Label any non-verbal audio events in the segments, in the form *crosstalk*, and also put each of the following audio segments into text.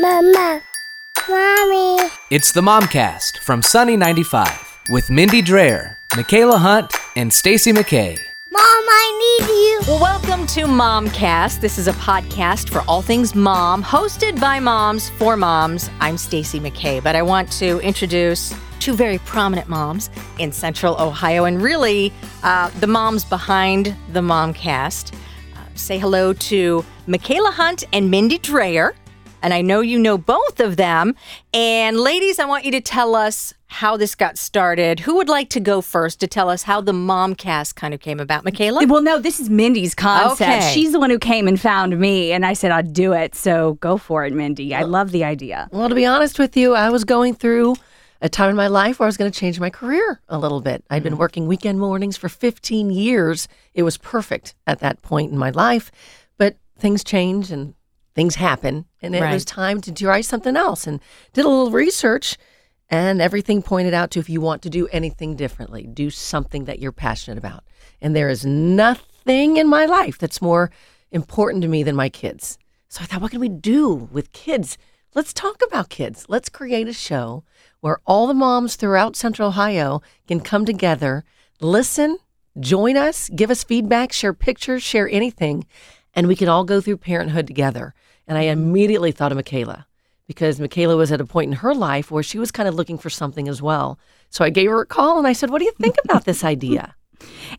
Mama. Mommy. It's the Momcast from Sunny 95 with Mindy Dreyer, Michaela Hunt, and Stacy McKay. Mom, I need you. Well, welcome to Momcast. This is a podcast for all things mom, hosted by moms for moms. I'm Stacy McKay, but I want to introduce two very prominent moms in Central Ohio, and really uh, the moms behind the Momcast. Uh, say hello to Michaela Hunt and Mindy Dreyer. And I know you know both of them. And ladies, I want you to tell us how this got started. Who would like to go first to tell us how the Momcast kind of came about? Michaela? Well, no, this is Mindy's concept. Okay. She's the one who came and found me, and I said I'd do it. So go for it, Mindy. I love the idea. Well, to be honest with you, I was going through a time in my life where I was going to change my career a little bit. I'd been mm. working weekend mornings for 15 years. It was perfect at that point in my life, but things change and things happen, and it Right. was time to try something else. And did a little research, and everything pointed out to if you want to do anything differently, do something that you're passionate about. And there is nothing in my life that's more important to me than my kids. So I thought, what can we do with kids? Let's talk about kids. Let's create a show where all the moms throughout Central Ohio can come together, listen, join us, give us feedback, share pictures, share anything, and we can all go through parenthood together. And I immediately thought of Michaela because Michaela was at a point in her life where she was kind of looking for something as well. So I gave her a call and I said, What do you think about this idea?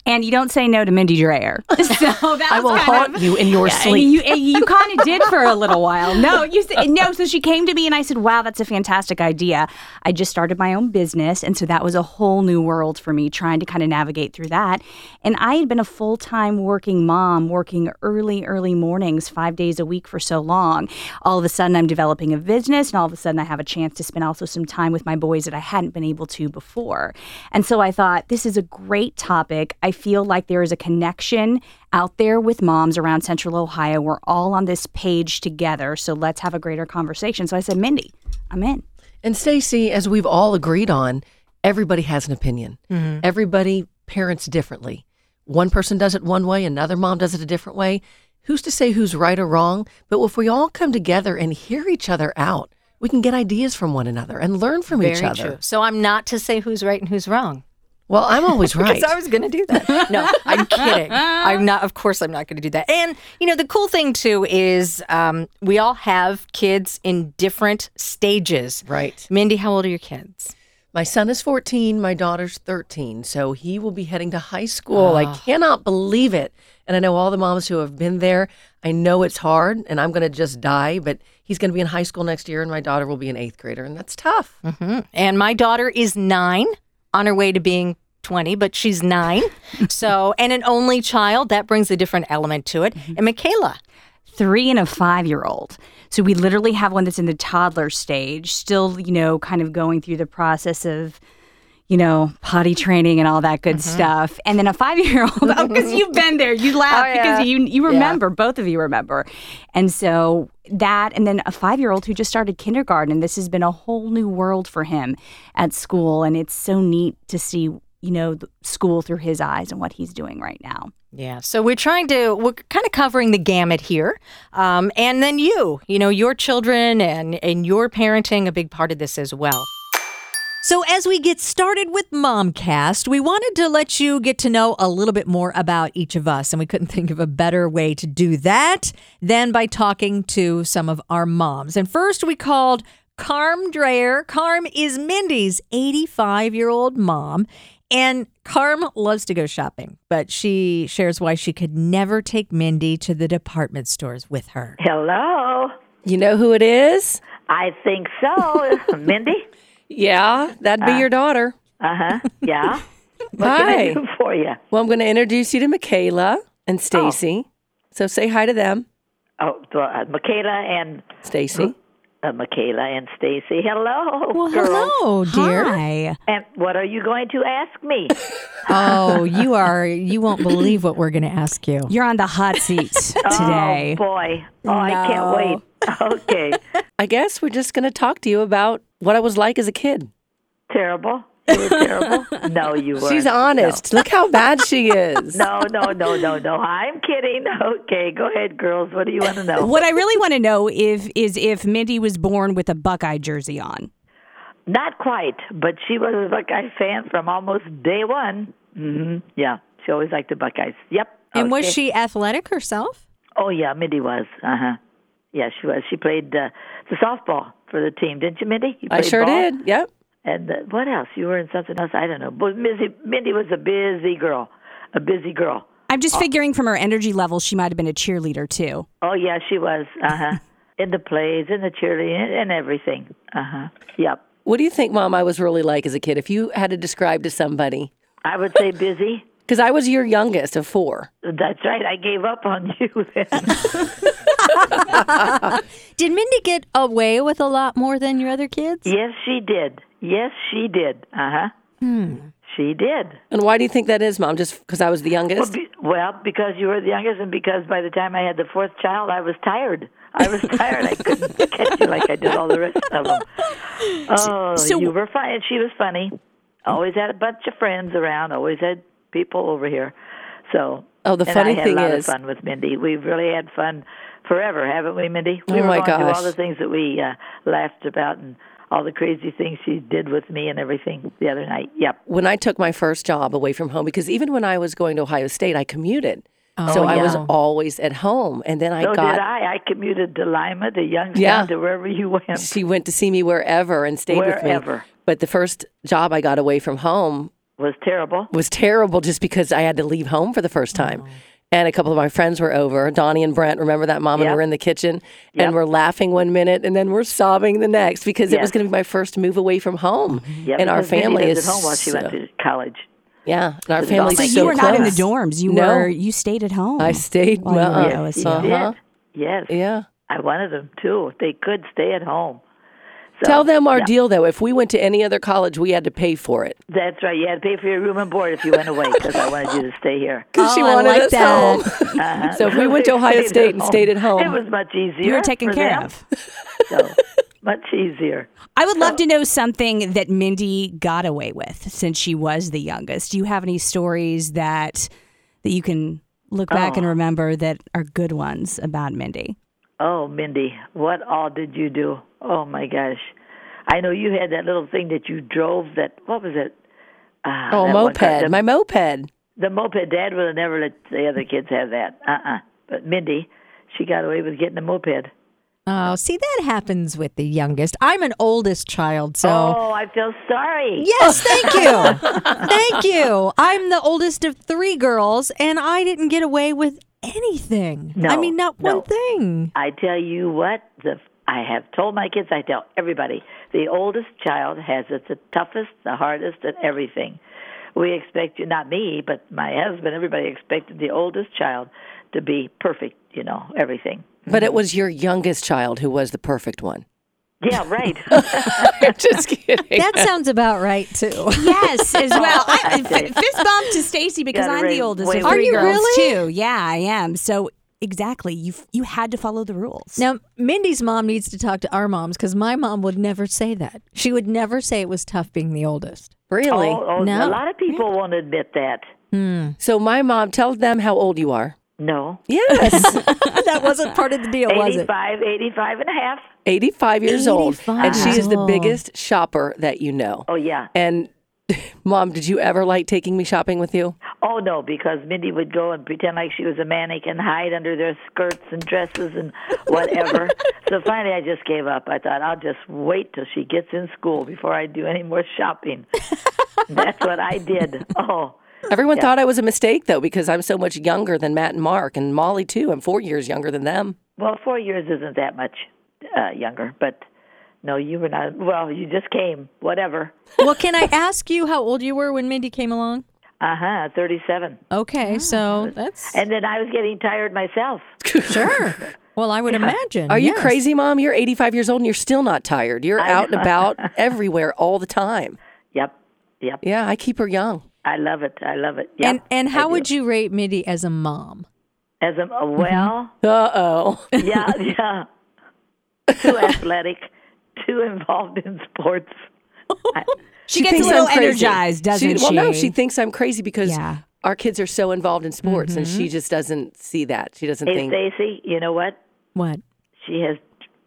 And you don't say no to Mindy Dreyer. *laughs* So that I will haunt of- you in your Yeah, and sleep. you, you kind of did for a little while. No, you said no. So she came to me and I said, "Wow, that's a fantastic idea." I just started my own business, and so that was a whole new world for me, trying to kind of navigate through that. And I had been a full time working mom, working early, early mornings, five days a week for so long. All of a sudden, I'm developing a business, and all of a sudden, I have a chance to spend also some time with my boys that I hadn't been able to before. And so I thought this is a great topic. I feel like there is a connection out there with moms around Central Ohio. We're all on this page together, so let's have a greater conversation. So I said, Mindy, I'm in. And Stacy, as we've all agreed on, everybody has an opinion. Mm-hmm. Everybody parents differently. One person does it one way, another mom does it a different way. Who's to say who's right or wrong? But if we all come together and hear each other out, we can get ideas from one another and learn from each other. true. So I'm not to say who's right and who's wrong. Well, I'm *laughs* always right. Because I was going to do that. No, I'm kidding. I'm not. Of course, I'm not going to do that. And you know, the cool thing too is um, we all have kids in different stages. right. Mindy, how old are your kids? My son is 14, my daughter's 13, so he will be heading to high school. I cannot believe it. And I know all the moms who have been there. I know it's hard and I'm going to just die, but he's going to be in high school next year and my daughter will be an eighth grader, and that's tough. And my daughter is nine, on her way to being 20, but she's nine. *laughs* so, and an only child that brings a different element to it. Mm-hmm. And Michaela, Three and a five year old. So we literally have one that's in the toddler stage, still, you know, kind of going through the process of, you know, potty training and all that good mm-hmm. stuff. And then a five year old, oh, because you've been there, you laugh Oh, yeah. because you you remember, both of you remember. And so that, and then a five year old who just started kindergarten. And this has been a whole new world for him at school. And it's so neat to see, you know, school through his eyes and what he's doing right now. Yeah. So we're trying to, we're kind of covering the gamut here. Um, and then you, you know, your children and, and your parenting, a big part of this as well. So, as we get started with Momcast, we wanted to let you get to know a little bit more about each of us. And we couldn't *laughs* think of a better way to do that than by talking to some of our moms. And first, we called Carm Dreyer. Carm is Mindy's 85 year old mom. And Carm loves to go shopping, but she shares why she could never take Mindy to the department stores with her. Hello. You know who it is? I think so. *laughs* Mindy? Yeah, that'd be your daughter. Uh huh. Yeah. What can I Hi. do for you? Well, I'm going to introduce you to Michaela and Stacy. So say hi to them, Oh, uh, Michaela and Stacy. Uh, Michaela and Stacy. Hello, Well, girls. hello, dear. Hi. And what are you going to ask me? *laughs* Oh, you are, you won't believe what we're going to ask you. You're on the hot seat *laughs* today. Oh boy. Oh, I can't wait. Okay. *laughs* I guess we're just going to talk to you about what I was like as a kid. Terrible. Were terrible. *laughs* No, you weren't. She's honest. Look how bad she is. *laughs* No, no, no, no, no. I'm kidding. *laughs* Okay, go ahead, girls. What do you want to know? What I really want to know if is if Mindy was born with a Buckeye jersey on. Not quite, but she was a Buckeye fan from almost day one. Mm-hmm. Yeah, she always liked the Buckeyes. Yep. And was she athletic herself? Oh yeah, Mindy was. Uh huh. Yeah, she was. She played uh, the softball for the team, didn't you, Mindy? You I sure ball? did. Yep. And uh, what else? You were in something else. I don't know. But Mindy, Mindy was a busy girl. A busy girl. I'm just figuring from her energy level, she might have been a cheerleader too. Oh yeah, she was. Uh huh. *laughs* in the plays, in the cheerleading, and everything. Uh huh. Yep. What do you think, Mom, I was really like as a kid? If you had to describe to somebody, I would say busy. Because I was your youngest of four. That's right. I gave up on you then. *laughs* Did Mindy get away with a lot more than your other kids? yes, she did. Yes, she did. Uh huh. Hmm. She did. And why do you think that is, Mom? Just because I was the Well, youngest? be, well, because you were the youngest, and because by the time I had the fourth child, I was tired. I was *laughs* tired. I couldn't catch you like I did all the rest of them. Oh, so- you were fine. And she was funny. Always had a bunch of friends around. Always had people over here. So. Oh, the and funny I had thing a lot is- of fun with Mindy. We've really had fun forever, haven't we, Mindy? We Oh, were my going through gosh. all the things that we uh, laughed about and all the crazy things she did with me and everything the other night. Yep. when I took my first job away from home, because even when I was going to Ohio State, I commuted. so I was always at home. And then I So got, did I. I commuted to Lima, to Youngstown, Yeah. to wherever you went. she went to see me wherever and stayed with me. Wherever. But the first job I got away from home was terrible. was terrible just because I had to leave home for the first time. And a couple of my friends were over, Donnie and Brent. Remember that mom and we're in the kitchen Yep. and we're laughing one minute and then we're sobbing the next because it was going to be my first move away from home. Yeah, and our family lived is at home while she went so- to college. yeah, and our family. family's So, so you were not in the dorms. You No. were you stayed at home. I stayed. while you were. Yes, you Uh-huh. did. Yes, Yeah. I wanted them too. They could stay at home. So, Tell them our yeah, deal though. If we went to any other college, we had to pay for it. That's right. You had to pay for your room and board if you went away because I wanted you to stay here. *laughs* Because she Oh, I wanted like us that. home. *laughs* Uh-huh. So if we went to Ohio *laughs* State and stayed at home- it was much easier. You were taken care them. of. So much easier. I would love to know something that Mindy got away with since she was the youngest. Do you have any stories that that you can look back and Oh. remember that are good ones about Mindy? Oh, Mindy, what all did you do? Oh my gosh. I know you had that little thing that you drove that what was it? Ah, Oh, that one moped. the, My moped. the moped dad would have never let the other kids have that. Uh uh But Mindy, she got away with getting a moped. Oh, see, that happens with the youngest. I'm an oldest child, so. Oh, I feel sorry. Yes, *laughs* thank you. thank you. I'm the oldest of three girls, and I didn't get away with anything. No, I mean, not no. one thing. I tell you what, the I have told my kids, I tell everybody, the oldest child has it the toughest, the hardest, and everything. We expect you, not me, but my husband, everybody expected the oldest child to be perfect, you know, everything. But it was your youngest child who was the perfect one. Yeah, right. *laughs* Just kidding. That sounds about right, too. Yes, as *laughs* well. I, *laughs* I tell you. f- fist bump to Stacy because I'm the oldest way of Are you girls really? too. Yeah, I am. So exactly, you you had to follow the rules. Now, Mindy's mom needs to talk to our moms because my mom would never say that. She would never say it was tough being the oldest. really? oh, oh, No. A lot of people won't admit that. hmm. So my mom, tell them how old you are. No. Yes. *laughs* that wasn't part of the deal, was it? 85, 85 and a half. 85 years old. And she is the biggest shopper that you know. Oh, yeah. And *laughs* mom, did you ever like taking me shopping with you? Oh no, because Mindy would go and pretend like she was a mannequin, and hide under their skirts and dresses and *laughs* whatever. so finally, I just gave up. I thought I'll just wait till she gets in school before I do any more shopping. *laughs* That's what I did. Oh, Everyone thought I was a mistake though because I'm so much younger than Matt and Mark and Molly too. I'm 4 years younger than them. well, four years isn't that much uh, younger, but no, you were not. Well, you just came. Whatever. *laughs* well, can I ask you how old you were when Mindy came along? Uh huh. Thirty-seven. Okay, so that's And then I was getting tired myself. *laughs* sure. Well, I would imagine. Are you yes. crazy, mom? You're 85 years old and you're still not tired. You're I out and about *laughs* everywhere all the time. Yep. Yep. Yeah, I keep her young. I love it. I love it. Yep, And and how would you rate Mindy as a mom? As a uh, well. Uh-oh. Yeah, yeah. Too athletic, too involved in sports. *laughs* She, gets a little I'm crazy. energized, doesn't she? Well, no, she thinks I'm crazy because Yeah. our kids are so involved in sports, and she just doesn't see that. She doesn't Hey, think. Stacy, you know what? What? She has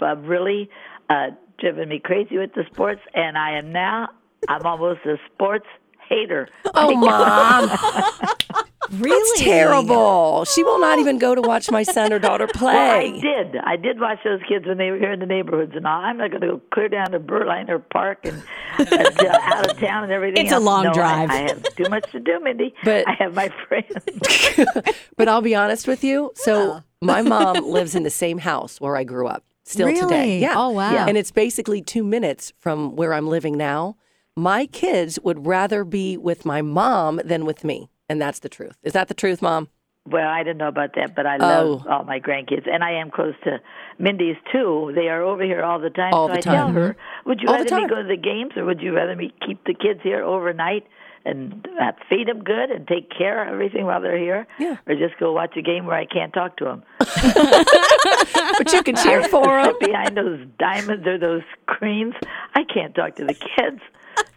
uh, really uh, driven me crazy with the sports, and I am now. I'm almost a sports hater. Oh, *laughs* mom, *laughs* Really? that's terrible. She will not even go to watch my son or daughter play. *laughs* Well, I did. I did watch those kids when they were here in the neighborhoods, and. I'm not going to go clear down to Berliner Park and uh, out of town and everything. It's a long No, drive. I, have too much to do, Mindy. But- I have my friends. *laughs* *laughs* But I'll be honest with you. So my mom lives in the same house where I grew up still today. Yeah. Oh, wow. Yeah. And it's basically two minutes from where I'm living now. My kids would rather be with my mom than with me. And that's the truth. Is that the truth, mom? Well, I didn't know about that, but I love Oh. all my grandkids, and I am close to Mindy's too. They are over here all the time. All so the I tell her, would you All rather me go to the games, or would you rather me keep the kids here overnight and uh, feed them good and take care of everything while they're here, Yeah. or just go watch a game where I can't talk to them? *laughs* *laughs* But you can cheer for them. *laughs* behind those diamonds or those screens. I can't talk to the kids.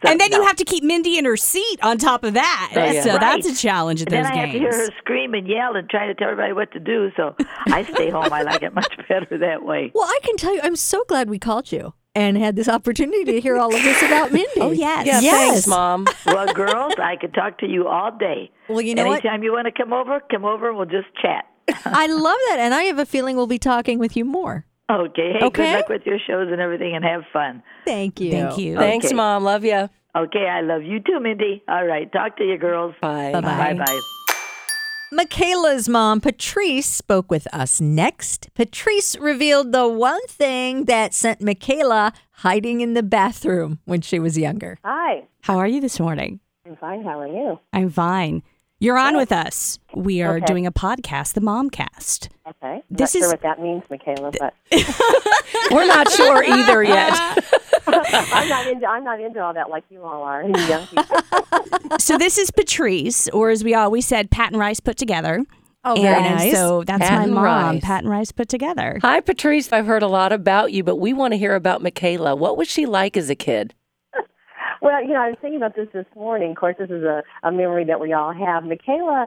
So, and then you have to keep Mindy in her seat on top of that. Oh, yeah. So Right. that's a challenge at And those then I have to hear her scream and yell and try to tell everybody what to do. So I stay home. I like it much *laughs* better that way. Well, I can tell you, I'm so glad we called you and had this opportunity to hear all of this about *laughs* Mindy. Oh, yes. Yeah, Yes. thanks, mom. Well, girls, I could talk to you all day. Well, you know what? Anytime you want to come over, come over and we'll just chat. I love that. And I have a feeling we'll be talking with you more. Okay. Hey, Okay. good luck with your shows and everything and have fun. Thank you. Thank you. Thanks, mom. Love you. Okay, I love you too, Mindy. All right. Talk to you, girls. Bye. Bye-bye. Bye bye. Michaela's mom, Patrice, spoke with us next. Patrice revealed the one thing that sent Michaela hiding in the bathroom when she was younger. Hi, How are you this morning? I'm fine. How are you? I'm fine. You're on with us. We are Okay. doing a podcast, the Momcast. Okay. I'm This not is- sure what that means, Michaela, but *laughs* We're not sure either yet. *laughs* I'm not into I'm not into all that like you all are, you young people. so this is Patrice, or as we always said, Pat and Rice put together. Oh, very and nice. So that's Pat my mom, Rice. Pat and Rice put together. Hi, Patrice. I've heard a lot about you, but we want to hear about Michaela. What was she like as a kid? Well, you know, I was thinking about this this morning. Of course, this is a, a memory that we all have. Michaela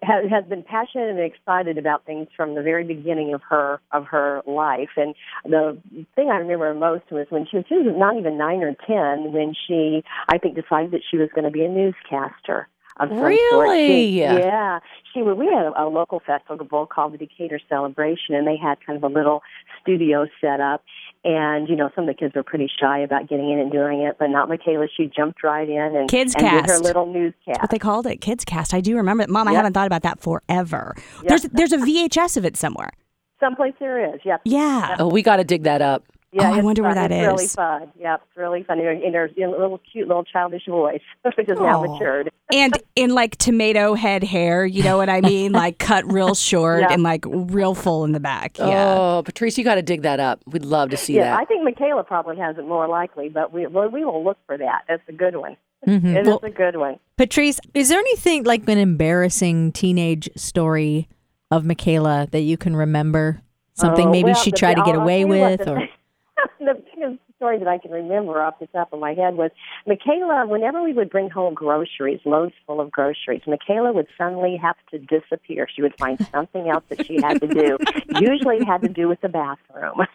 has, has been passionate and excited about things from the very beginning of her of her life. And the thing I remember most was when she was, she was not even nine or ten when she, I think, decided that she was going to be a newscaster. Of some Sort. Really? She, yeah. She we had a, a local festival called the Decatur Celebration, and they had kind of a little studio set up. And you know, some of the kids were pretty shy about getting in and doing it, but not Michaela. She jumped right in and, Kids and did her little newscast. What they called it, Kids Cast. I do remember. it. Mom, I haven't thought about that forever. There's there's a VHS of it somewhere. Someplace there is. Yep. Yeah. Oh, we got to dig that up. Yeah, Oh, I it's wonder where fun. that it's really fun. Yep, it's really fun. And and there's a little cute, little childish voice, *laughs* which is now matured. *laughs* And in like tomato head hair, you know what I mean? *laughs* Like cut real short Yeah. and like real full in the back. Yeah. Oh, Patrice, you got to dig that up. We'd love to see that. Yeah, I think Michaela probably has it more likely, but we well, we will look for that. That's a good one. Mhm. It is Well, a good one. Patrice, is there anything like an embarrassing teenage story of Michaela that you can remember? Something Oh, maybe well, she the- tried to get away tell you what, with, the- or *laughs* the biggest story that I can remember off the top of my head was Michaela. Whenever we would bring home groceries, loads full of groceries, Michaela would suddenly have to disappear. She would find something else that she had to do. *laughs* Usually, it had to do with the bathroom.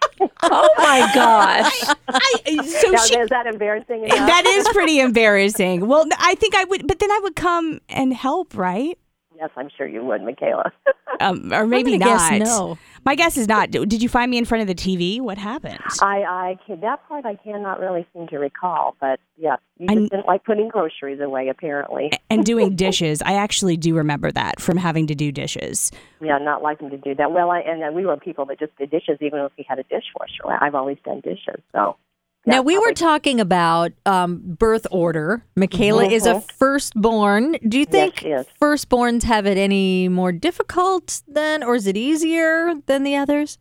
Oh my *laughs* gosh. I, so now, she, is that embarrassing enough? that is pretty embarrassing. Well, I think I would, but then I would come and help, right? yes, I'm sure you would, Michaela. Um, or maybe not. guess no. My guess is not. Did you find me in front of the TV? What happened? I, I that part I cannot really seem to recall, but yeah, you I- just didn't like putting groceries away, apparently. and doing dishes. I actually do remember that from having to do dishes. Yeah, not liking to do that. Well, I, and we were people that just did dishes, even if we had a dishwasher. I've always done dishes, so. Now we were talking about um, birth order. Michaela is a firstborn. Do you think is. firstborns have it any more difficult than, or is it easier than the others?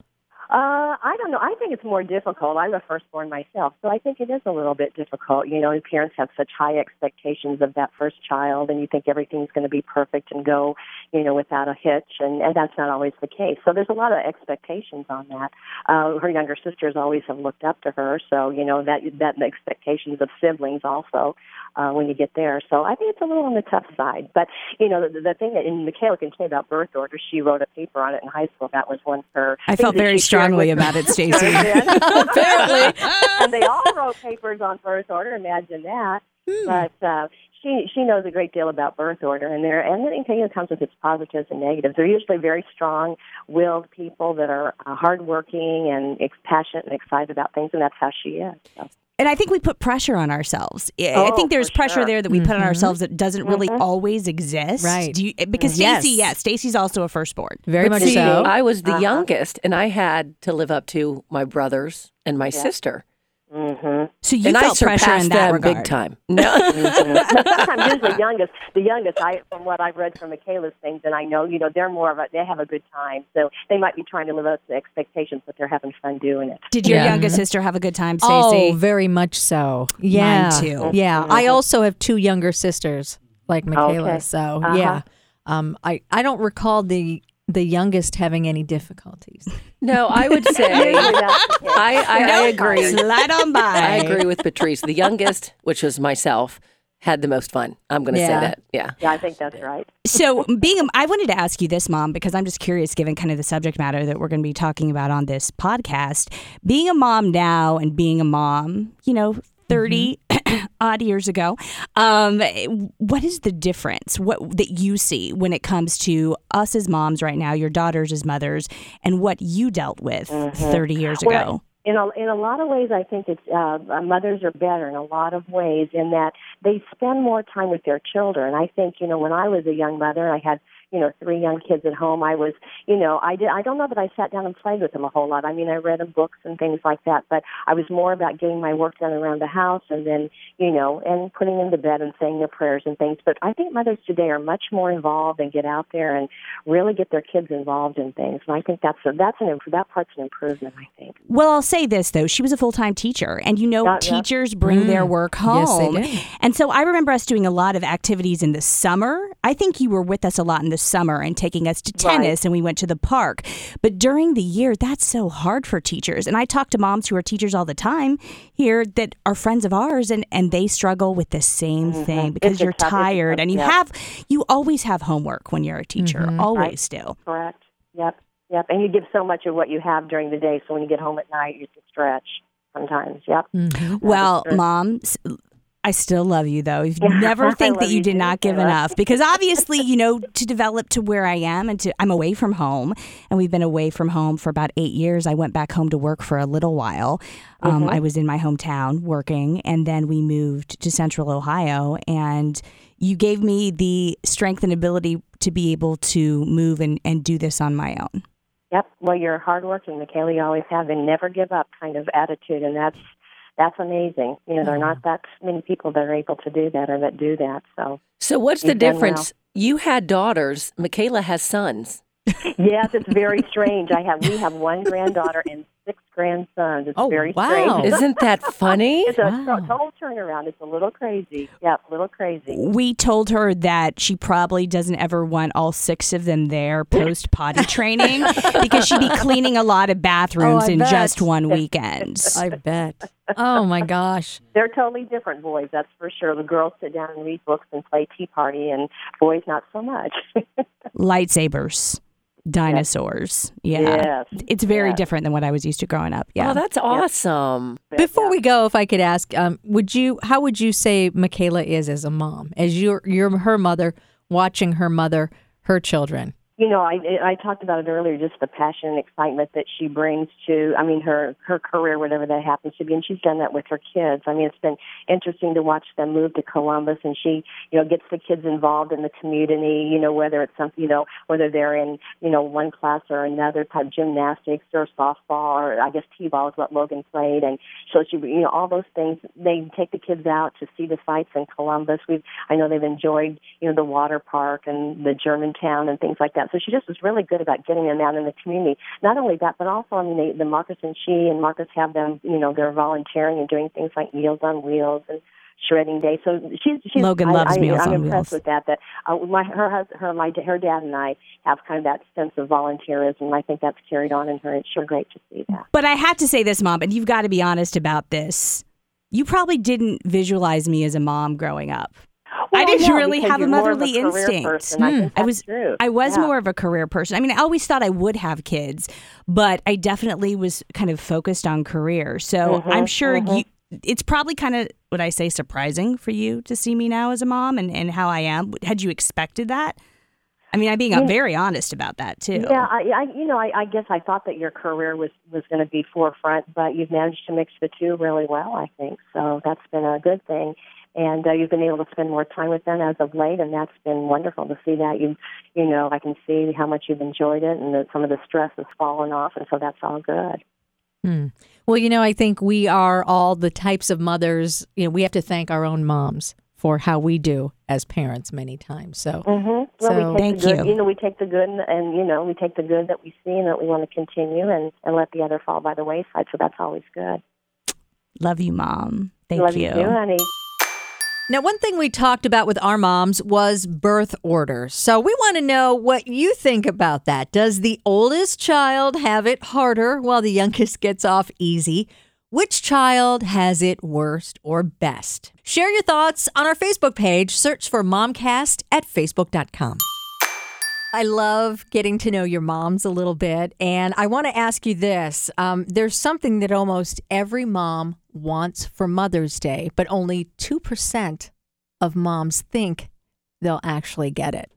Uh, I don't know. I think it's more difficult. I'm a firstborn myself, so I think it is a little bit difficult. You know, parents have such high expectations of that first child, and you think everything's going to be perfect and go, you know, without a hitch, and, and that's not always the case. So there's a lot of expectations on that. Uh, her younger sisters always have looked up to her, so you know that that the expectations of siblings also uh, when you get there. So I think it's a little on the tough side. But you know, the, the thing that and Michaela can say about birth order, she wrote a paper on it in high school. That was one of her. I felt very strongly about it, *laughs* Stacey. *laughs* Apparently, and they all wrote papers on birth order. Imagine that. But uh, she she knows a great deal about birth order, and there and anything that comes with its positives and negatives. They're usually very strong-willed people that are uh, hardworking and ex- passionate and excited about things, and that's how she is. So. And I think we put pressure on ourselves. I- I Oh, think there's pressure sure. there that we put on ourselves that doesn't really Mhm. always exist. Right. Do you, because Yes. Stacey, yes, Stacey's also a firstborn. Very much See, so. I was the Uh-huh. youngest, and I had to live up to my brothers and my sister. Mm-hmm. So you and I felt pressure in that them regard. big time. *laughs* No. *laughs* Sometimes just the youngest, the youngest. I, from what I've read from Michaela's things, and I know, you know, they're more of a, they have a good time. So they might be trying to live up to expectations, but they're having fun doing it. Did your Yeah. youngest sister have a good time, Oh, very much so. Yeah. too. Yeah. I also have two younger sisters like Michaela. Okay. So Uh-huh. yeah. Um I, I don't recall the the youngest having any difficulties. no, I would *laughs* say Usually that's the case. I, I, I agree. Slide on by. I agree with Patrice. The youngest, which was myself, had the most fun. I'm going to Yeah. say that. Yeah. Yeah, I think that's right. So, being, a, I wanted to ask you this, Mom, because I'm just curious, given kind of the subject matter that we're going to be talking about on this podcast. Being a mom now and being a mom, you know, 30 *clears throat* odd years ago, um, what is the difference what that you see when it comes to us as moms right now, your daughters as mothers, and what you dealt with 30 years ago? Well, in a, in a lot of ways, I think it's uh, mothers are better in a lot of ways in that they spend more time with their children. I think you know when I was a young mother, I had you know three young kids at home. I was you know I did I don't know that I sat down and played with them a whole lot. I mean I read them books and things like that, but I was more about getting my work done around the house and then you know and putting them to bed and saying their prayers and things. But I think mothers today are much more involved and get out there and really get their kids involved in things. And I think that's a, that's an imp- that part's an improvement. I think. Well, I'll say this though. She was a full time teacher, and you know, Yeah, yeah. teachers bring their mm. work home. Yes, they home. do. And so I remember us doing a lot of activities in the summer. I think you were with us a lot in the summer and taking us to tennis, and we went to the park. But during the year, that's so hard for teachers. And I talk to moms who are teachers all the time here that are friends of ours, and, and they struggle with the same thing because Mm-hmm. It's you're tough- it's a tired tough- and you yeah. have, you always have homework when you're a teacher, always do. Correct. Yep. Yep. And you give so much of what you have during the day, so when you get home at night, you have to stretch sometimes. Yep. Well, true. mom, s- I still love you though. You *laughs* never think that you you did too, not give enough because obviously, *laughs* you know, to develop to where I am and to I'm away from home and we've been away from home for about 8 years. I went back home to work for a little while. Um, Mm-hmm. I was in my hometown working and then we moved to Central Ohio and you gave me the strength and ability to be able to move and, and do this on my own. Yep. Well, you're hardworking, Michaela. You always have a never give up kind of attitude, and that's that's amazing. You know, there are not that many people that are able to do that or that do that. So, So what's the difference? You had daughters. Michaela has sons. yes, it's very strange. I have we have one granddaughter and six grandsons. It's Oh, very wow. strange. Isn't that *laughs* funny? It's a Wow. total turnaround. It's a little crazy. Yep, a little crazy. We told her that she probably doesn't ever want all six of them there *laughs* post potty training because she'd be cleaning a lot of oh, bathrooms Oh, in bet. just one *laughs* weekend. I bet. Oh my gosh. They're totally different boys, that's for sure. The girls sit down and read books and play tea party, and boys not so much. Lightsabers, dinosaurs. Yeah. Yes. It's very Yes. different than what I was used to growing up. Yeah. Oh, that's awesome. Before we go, if I could ask, um, would you how would you say Michaela is as a mom? As you're you're her mother, watching her mother, her children. You know, I I talked about it earlier, just the passion and excitement that she brings to, I mean, her her career, whatever that happens to be, and she's done that with her kids. I mean, it's been interesting to watch them move to Columbus, and she, you know, gets the kids involved in the community. You know, whether it's something, you know, whether they're in, you know, one class or another type gymnastics or softball or I guess t-ball is what Logan played, and so she, you know, all those things. They take the kids out to see the sights in Columbus. We've, I know they've enjoyed, you know, the water park and the Germantown and things like that. That. So she just was really good about getting them out in the community. Not only that, but also, I mean, they, the Marcus and she and Marcus have them, you know, they're volunteering and doing things like Meals on Wheels and shredding day. So she's, she's Logan I, loves I, Meals I'm on impressed Wheels. with that. That uh, my her her my her dad and I have kind of that sense of volunteerism. and I think that's carried on in her. It's sure great to see that. But I have to say this, Mom, and you've got to be honest about this. You probably didn't visualize me as a mom growing up. I didn't yeah, really have a you're more of motherly career instinct. person. I, I was true. I was Yeah. more of a career person. I mean, I always thought I would have kids, but I definitely was kind of focused on career. So Mm-hmm, I'm sure you it's probably kind of would I say surprising for you to see me now as a mom and, and how I am. Had you expected that? I mean, I'm being very honest about that too. Yeah, I, I you know, I, I guess I thought that your career was was going to be forefront, but you've managed to mix the two really well. I think so. That's been a good thing, and uh, you've been able to spend more time with them as of late, and that's been wonderful to see that. You, you know, I can see how much you've enjoyed it, and that some of the stress has fallen off, and so that's all good. Well, you know, I think we are all the types of mothers. You know, we have to thank our own moms for how we do as parents many times. So, Mm-hmm. Well, So- we take Thank the good, you. know, we take the good, and, and you know, we take the good that we see and that we want to continue, and and let the other fall by the wayside. So that's always good. Love you, Mom. Thank Love you. you, too, honey. Now one thing we talked about with our moms was birth order. So, we want to know what you think about that. Does the oldest child have it harder while the youngest gets off easy? Which child has it worst or best? Share your thoughts on our Facebook page. Search for Momcast at facebook.com. I love getting to know your moms a little bit. And I want to ask you this um, there's something that almost every mom wants for Mother's Day, but only 2% of moms think they'll actually get it.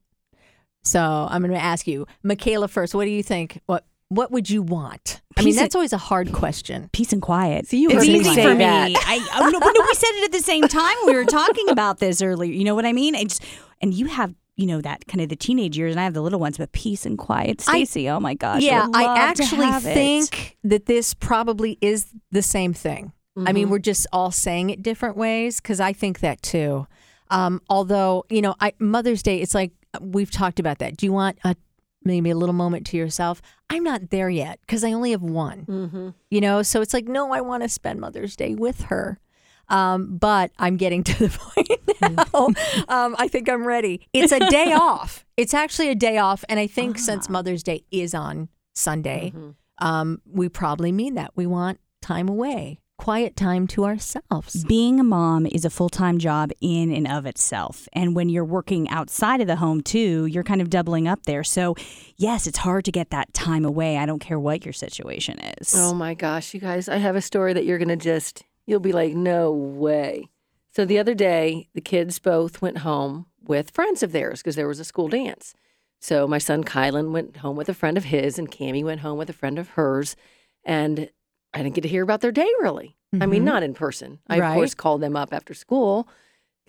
So I'm going to ask you, Michaela, first, what do you think? What what would you want? I mean, Peace and- that's always a hard question. Peace and quiet. So you it's heard me easy say for that. me. *laughs* I, oh, no, but no, we said it at the same time. We were talking about this earlier. You know what I mean? It's and you have you know that kind of the teenage years, and I have the little ones. But peace and quiet, I- Stacy. oh my gosh. yeah, I actually have it. think that this probably is the same thing. I Mm-hmm. mean, we're just all saying it different ways because I think that too. Um, although, you know, I, Mother's Day, it's like we've talked about that. Do you want a maybe a little moment to yourself? I'm not there yet because I only have one. Mm-hmm. You know, so it's like, no, I want to spend Mother's Day with her. Um, but I'm getting *laughs* to the point now. um, I think I'm ready. It's a day *laughs* off. It's actually a day off. And I think since Mother's Day is on Sunday, um, we probably mean that. We want time away, quiet time to ourselves. being a mom is a full time job in and of itself. And when you're working outside of the home too, you're kind of doubling up there. So, yes, it's hard to get that time away. I don't care what your situation is. Oh my gosh, you guys, I have a story that you're going to just, you'll be like, no way. So the other day, the kids both went home with friends of theirs because there was a school dance. So my son Kylan went home with a friend of his, and Cammy went home with a friend of hers. And I didn't get to hear about their day really. I mean, Mhm. not in person. I, Right. of course, called them up after school.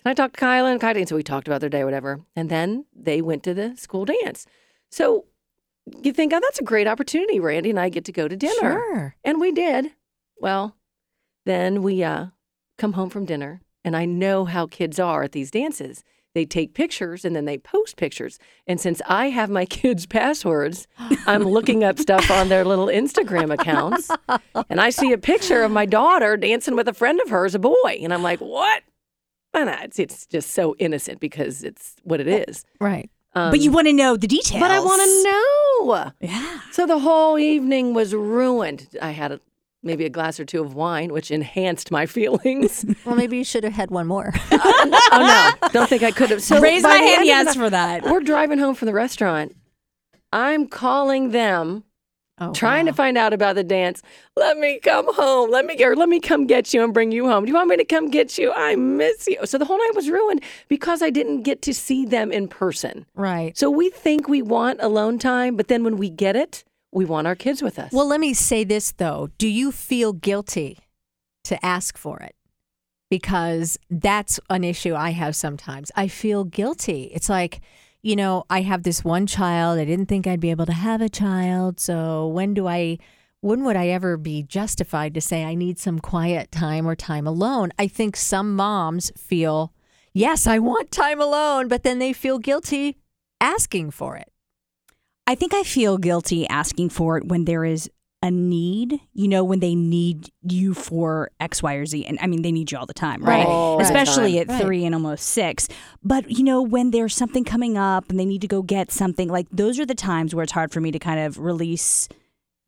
Can I talk to Kylan? Kylan. And so we talked about their day, whatever. And then they went to the school dance. So you think, oh, that's a great opportunity. Randy and I get to go to dinner. Sure. And we did. Well, then we uh, come home from dinner, and I know how kids are at these dances. They take pictures and then they post pictures. And since I have my *laughs* kids' passwords, I'm looking up stuff on their little Instagram accounts. And I see a picture of my daughter dancing with a friend of hers, a boy. And I'm like, what? And it's, it's just so innocent because it's what it is. Right. Um, but you want to know the details. but I want to know. Yeah. So the whole evening was ruined. I had a, maybe a glass or two of wine, which enhanced my feelings. *laughs* Well, maybe you should have had one more. *laughs* oh no, don't think I could have. So Raise my hand yes for that. We're driving home from the restaurant. I'm calling them, Oh, trying wow. to find out about the dance. Let me come home. Let me or let me come get you and bring you home. Do you want me to come get you? I miss you. So the whole night was ruined because I didn't get to see them in person. Right. So we think we want alone time, but then when we get it, we want our kids with us. Well, let me say this though. Do you feel guilty to ask for it? Because that's an issue I have sometimes. I feel guilty. It's like, you know, I have this one child. I didn't think I'd be able to have a child. So when do I, when would I ever be justified to say I need some quiet time or time alone? I think some moms feel, yes, I want time alone, but then they feel guilty asking for it. I think I feel guilty asking for it when there is a need, you know, when they need you for X, Y, or Z. And I mean, they need you all the time, right? The Especially at Right. three and almost six. But, you know, when there's something coming up and they need to go get something, like those are the times where it's hard for me to kind of release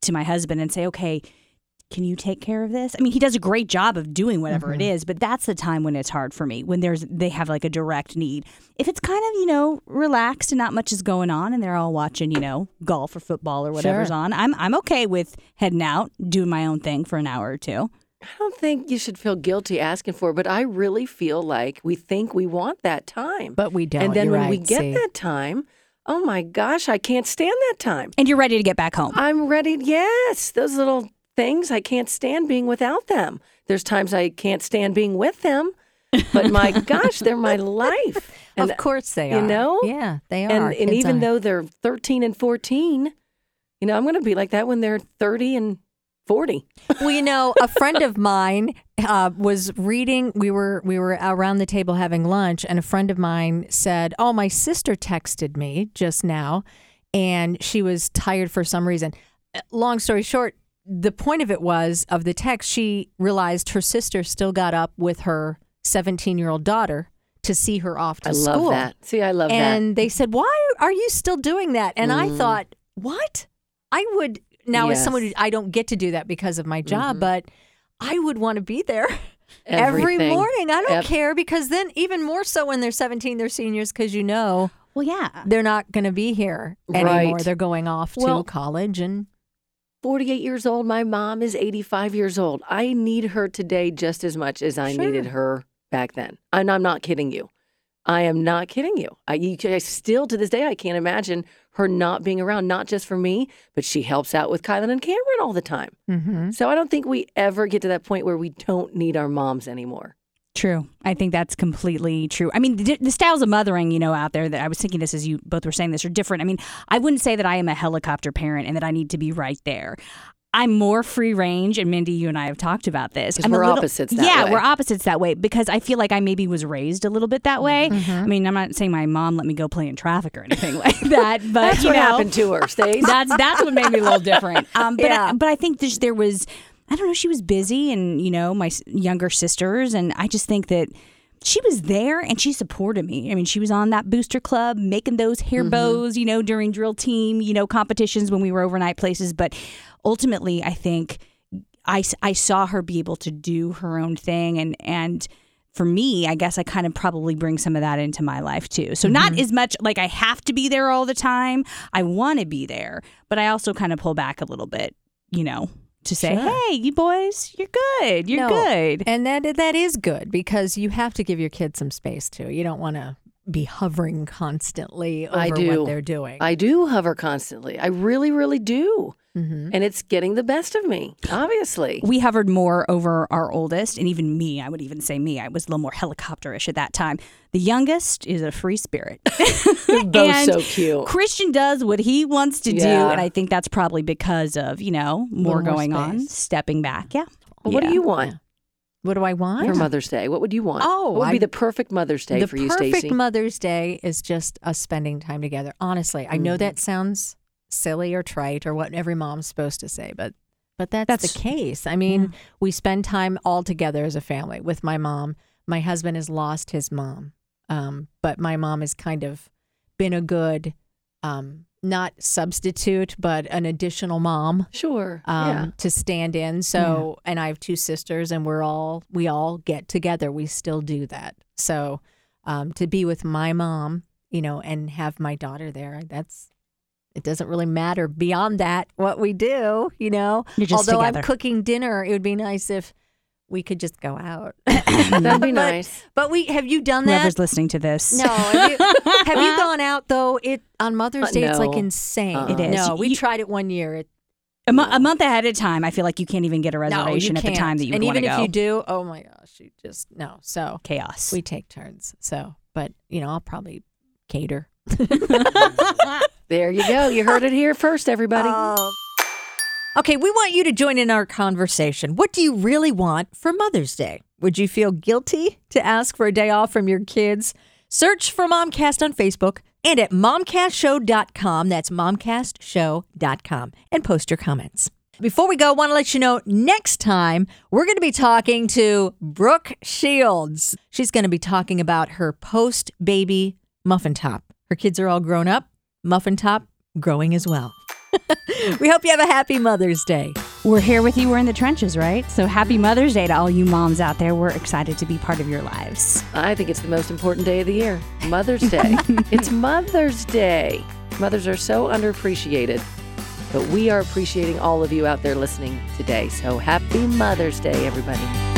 to my husband and say, okay, can you take care of this? I mean, he does a great job of doing whatever it mm-hmm. is, but that's the time when it's hard for me when there's they have like a direct need. If it's kind of you know relaxed and not much is going on, and they're all watching you know golf or football or whatever's Sure. on, I'm I'm okay with heading out doing my own thing for an hour or two. I don't think you should feel guilty asking for it, but I really feel like we think we want that time. But we don't. and then You're when we get see. that time, oh my gosh, I can't stand that time. And you're ready to get back home. I'm ready. Yes, those little things, I can't stand being without them. There's times I can't stand being with them, but my *laughs* gosh, they're my life. And, of course they are. you know? Yeah, they are. and, and even are. though they're 13 and 14, you know, I'm going to be like that when they're 30 and 40. well, you know, a friend of *laughs* mine uh, was reading. We were we were around the table having lunch, and a friend of mine said, "Oh, my sister texted me just now, and she was tired for some reason." Uh, Long story short, the point of it was of the text. She realized her sister still got up with her seventeen year old daughter to see her off to I school. I love that. See, I love that. and they said, "Why are you still doing that?" And I Mm. thought, "What? I would now as someone who I don't get to do that because of my job, Mhm. but I would want to be there *laughs* every morning. I don't Ev- care because then even more so when they're 17, they're seniors because you know well, yeah. they're not going to be here anymore. Right. They're going off Well- to college and 48 years old. My mom is 85 years old. I need her today just as much as I Sure. needed her back then. And I'm not kidding you. I am not kidding you. I, you. I still, to this day, I can't imagine her not being around, not just for me, but she helps out with Kylan and Cameron all the time. mm-hmm. So I don't think we ever get to that point where we don't need our moms anymore. True. I think that's completely true. I mean, the, the styles of mothering, you know, out there that I was thinking this as you both were saying this are different. I mean, I wouldn't say that I am a helicopter parent and that I need to be right there. I'm more free range, and Mindy, you and I have talked about this. I'm we're little- opposites that yeah, way. we're opposites that way because I feel like I maybe was raised a little bit that way. Mm-hmm. I mean, I'm not saying my mom let me go play in traffic or anything *laughs* like that, *laughs* but That's you what know, happened to her, that's that's what made me a little different. Um, but *laughs* Yeah. I, but I think there was, I don't know, she was busy, and you know, my younger sisters, and I just think that she was there and she supported me. I mean, she was on that booster club, making those hair mm-hmm. bows, you know, during drill team, you know, competitions when we were overnight places. But ultimately, I think I, I saw her be able to do her own thing and and for me, I guess I kind of probably bring some of that into my life too. So not mm-hmm. as much like I have to be there all the time. I want to be there, but I also kind of pull back a little bit, you know, to say, Sure. "Hey, you boys, you're good. You're No. good." And that that is good because you have to give your kids some space too. You don't want to be hovering constantly over I do. what they're doing. I do hover constantly. I really, really do. Mhm. And it's getting the best of me, obviously. We hovered more over our oldest, and even me, I would even say me, I was a little more helicopterish at that time. The youngest is a free spirit. *laughs* Both And so cute. Christian does what he wants to do, and I think that's probably because of you know more more going on, stepping back. Yeah. Well, What do you want What do I want? for Mother's Day? What would you want? Oh, what would be the perfect Mother's Day for you, Stacy? The perfect Mother's Day is just us spending time together. Honestly, I know Mhm. that sounds silly or trite or what every mom's supposed to say, but but that's, That's- the case. I mean, we spend time all together as a family with my mom. My husband has lost his mom, um, but my mom has kind of been a good, um, not substitute, but an additional mom sure. um, yeah. to stand in. So, and I have two sisters, and we're all we all get together. We still do that. So, um, to be with my mom, you know, and have my daughter there, that's it. Doesn't really matter beyond that what we do, you know. You're just Although together. I'm cooking dinner, it would be nice if we could just go out. *coughs* That'd be *laughs* But- nice. But we have you done that? Whoever's listening to this, No, have you, *laughs* have you gone out though? It on Mother's Uh, Day, it's like insane. Uh-uh. It is. No, we You- tried it one year. It, a, mo- a month ahead of time, I feel like you can't even get a no, reservation at the time that you and want to go. And even if you do, oh my gosh, you just no. So Chaos. we take turns. So, but you know, I'll probably cater. *laughs* There you go. You heard it here first, everybody. Okay, we want you to join in our conversation. What do you really want for Mother's Day? Would you feel guilty to ask for a day off from your kids? Search for Momcast on Facebook and at momcastshow.com. That's momcastshow.com. And post your comments. Before we go, I want to let you know next time we're going to be talking to Brooke Shields. She's going to be talking about her post baby muffin top. Her kids are all grown up, muffin top growing as well. *laughs* we hope you have a happy Mother's Day. We're here with you. We're in the trenches, right? So happy Mother's Day to all you moms out there. We're excited to be part of your lives. I think it's the most important day of the year Mother's Day. *laughs* it's Mother's Day. Mothers are so underappreciated, but we are appreciating all of you out there listening today. So happy Mother's Day, everybody.